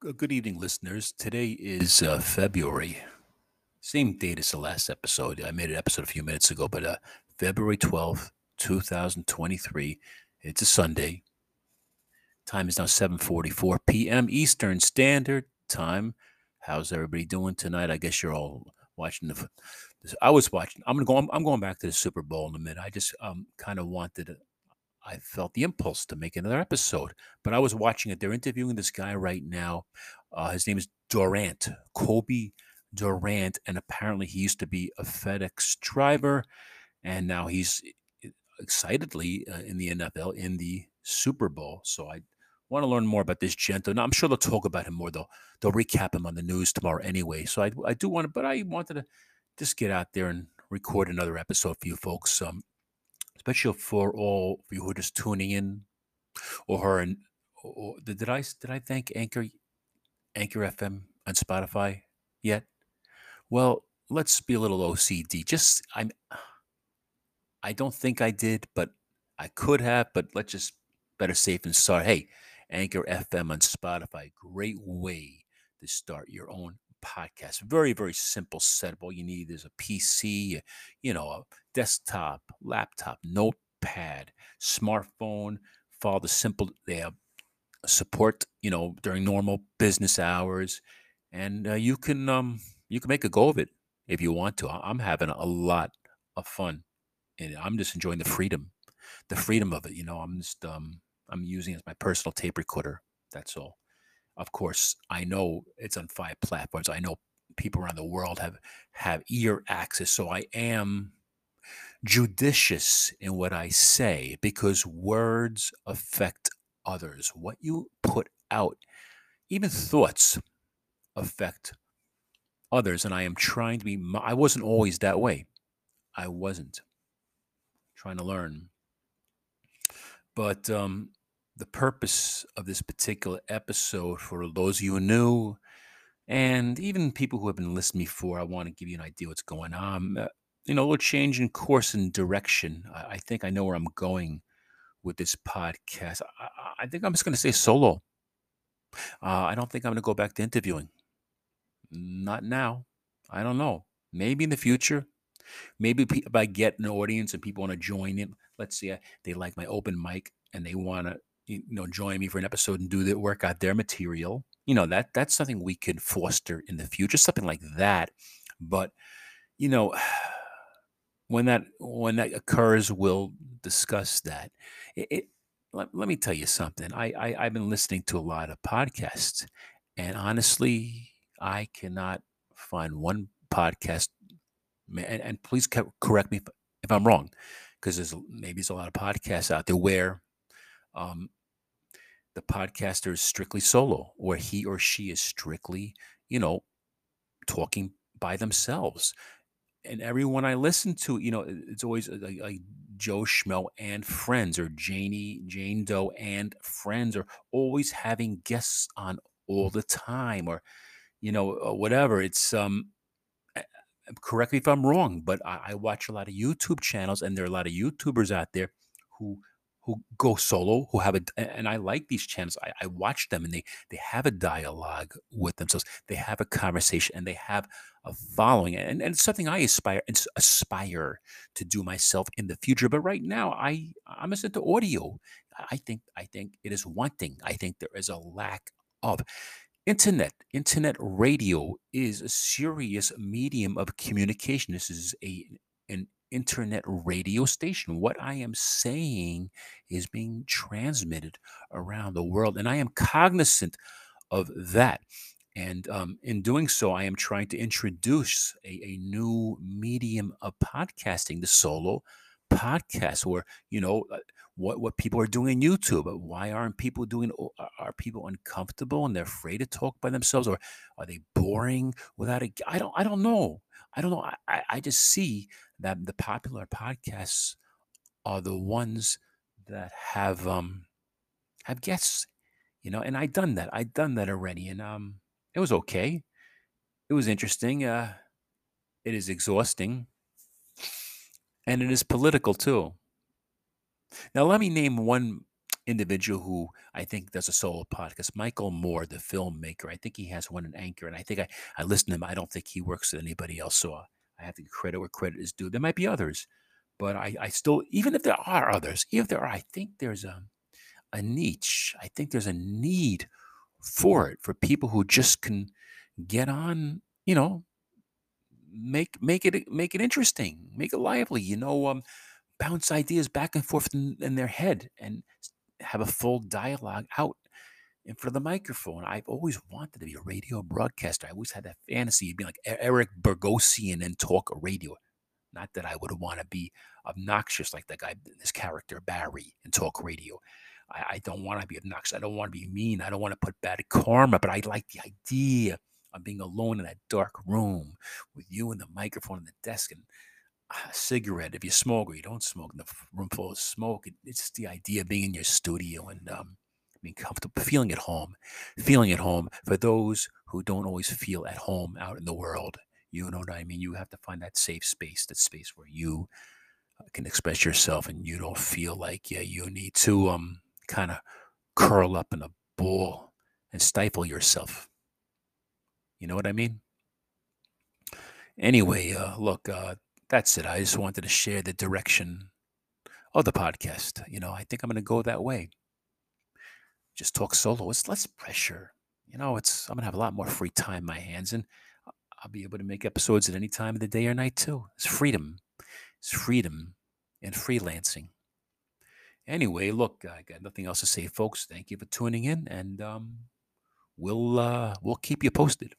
Good evening, listeners. Today is uh, February, same date as the last episode. I made an episode a few minutes ago, but uh, February 12th, 2023. It's a Sunday. Time is now 7:44 p.m. Eastern Standard Time. How's everybody doing tonight? I guess you're all watching the. I was watching. I'm gonna go. I'm, I'm going back to the Super Bowl in a minute. I just um kind of wanted. I felt the impulse to make another episode, but I was watching it. They're interviewing this guy right now. Uh, his name is Durant, Kobe Durant, and apparently he used to be a FedEx driver, and now he's excitedly uh, in the NFL in the Super Bowl. So I want to learn more about this gentleman. Now, I'm sure they'll talk about him more. They'll they'll recap him on the news tomorrow anyway. So I I do want to, but I wanted to just get out there and record another episode for you folks. Um, especially for all of you who are just tuning in or her and or, did I did I thank Anchor Anchor FM on Spotify yet? Well, let's be a little OCD. Just I'm I don't think I did, but I could have, but let's just better safe than sorry. Hey, Anchor FM on Spotify, great way to start your own podcast. Very, very simple setup. All you need is a PC, you know, a desktop, laptop, notepad, smartphone. Follow the simple have support, you know, during normal business hours, and uh, you can um you can make a go of it if you want to. I'm having a lot of fun, and I'm just enjoying the freedom, the freedom of it. You know, I'm just um I'm using it as my personal tape recorder. That's all. Of course, I know it's on five platforms. I know people around the world have have ear access, so I am judicious in what I say because words affect others. What you put out, even thoughts, affect others. And I am trying to be, I wasn't always that way. I wasn't trying to learn. But um, the purpose of this particular episode, for those of you who knew, and even people who have been listening before, I want to give you an idea what's going on. Uh, you know, a little change in course and direction. I, think I know where I'm going with this podcast. I, think I'm just going to stay solo. Uh, I don't think I'm going to go back to interviewing. Not now. I don't know. Maybe in the future. Maybe if I get an audience and people want to join in, let's say uh, they like my open mic and they want to, you know, join me for an episode and do the work out their material. You know that that's something we could foster in the future, something like that. But you know, when that when that occurs, we'll discuss that. It, it, let, let me tell you something. I, I I've been listening to a lot of podcasts, and honestly, I cannot find one podcast. And, and please correct me if, if I'm wrong, because there's maybe there's a lot of podcasts out there where um, the podcaster is strictly solo, or he or she is strictly, you know, talking by themselves and everyone I listen to, you know, it's always uh, like, like Joe Schmo and friends, or Janie Jane Doe and friends, are always having guests on all the time, or you know, whatever. It's um, correct me if I'm wrong, but I, I watch a lot of YouTube channels, and there are a lot of YouTubers out there who who go solo, who have a, and I like these channels. I, I watch them, and they they have a dialogue with themselves. They have a conversation, and they have a following, and, and it's something I aspire aspire to do myself in the future. But right now, I I'm just into audio. I think I think it is wanting. I think there is a lack of internet internet radio is a serious medium of communication this is a an internet radio station what i am saying is being transmitted around the world and i am cognizant of that and um, in doing so i am trying to introduce a, a new medium of podcasting the solo podcast where you know uh, what what people are doing on YouTube. uh, Why aren't people doing? are people uncomfortable and they're afraid to talk by themselves, or are they boring without a? I don't. I don't know. I don't know. I, I just see that the popular podcasts are the ones that have um have guests, you know. And I done that. I done that already, and um, it was okay. It was interesting. Uh, it is exhausting, and it is political too. Now, let me name one individual who I think does a solo podcast, Michael Moore, the filmmaker. I think he has one in Anchor, and I think I I listen to him. I don't think he works with anybody else, so I have to credit where credit is due. There might be others, but I I still even if there are others, even if there are, I think there's a a niche. I think there's a need for it for people who just can get on, you know, make make it make it interesting, make it lively. You know, um, bounce ideas back and forth in, in their head and have a full dialogue out in front of the microphone. I've always wanted to be a radio broadcaster. I always had that fantasy of being like Eric Bogosian and talk radio. Not that I would want to be obnoxious like that guy, this character Barry, and talk radio. I, I don't want to be obnoxious. I don't want to be mean. I don't want to put bad karma, but I like the idea of being alone in that dark room with you and the microphone and the desk and a cigarette. If you smoke or you don't smoke in the room full of smoke, it, it's the idea of being in your studio and um, being comfortable, feeling at home, feeling at home for those who don't always feel at home out in the world. You know what I mean? You have to find that safe space, that space where you uh, can express yourself and you don't feel like yeah you need to um kind of curl up in a ball and stifle yourself. You know what I mean? Anyway, uh, look, uh, that's it. I just wanted to share the direction of the podcast. You know, I think I'm going to go that way. Just talk solo. It's less pressure. You know, it's I'm going to have a lot more free time in my hands, and I'll be able to make episodes at any time of the day or night too. It's freedom. It's freedom and freelancing. Anyway, look, I got nothing else to say, folks. Thank you for tuning in, and um, we'll uh, we'll keep you posted.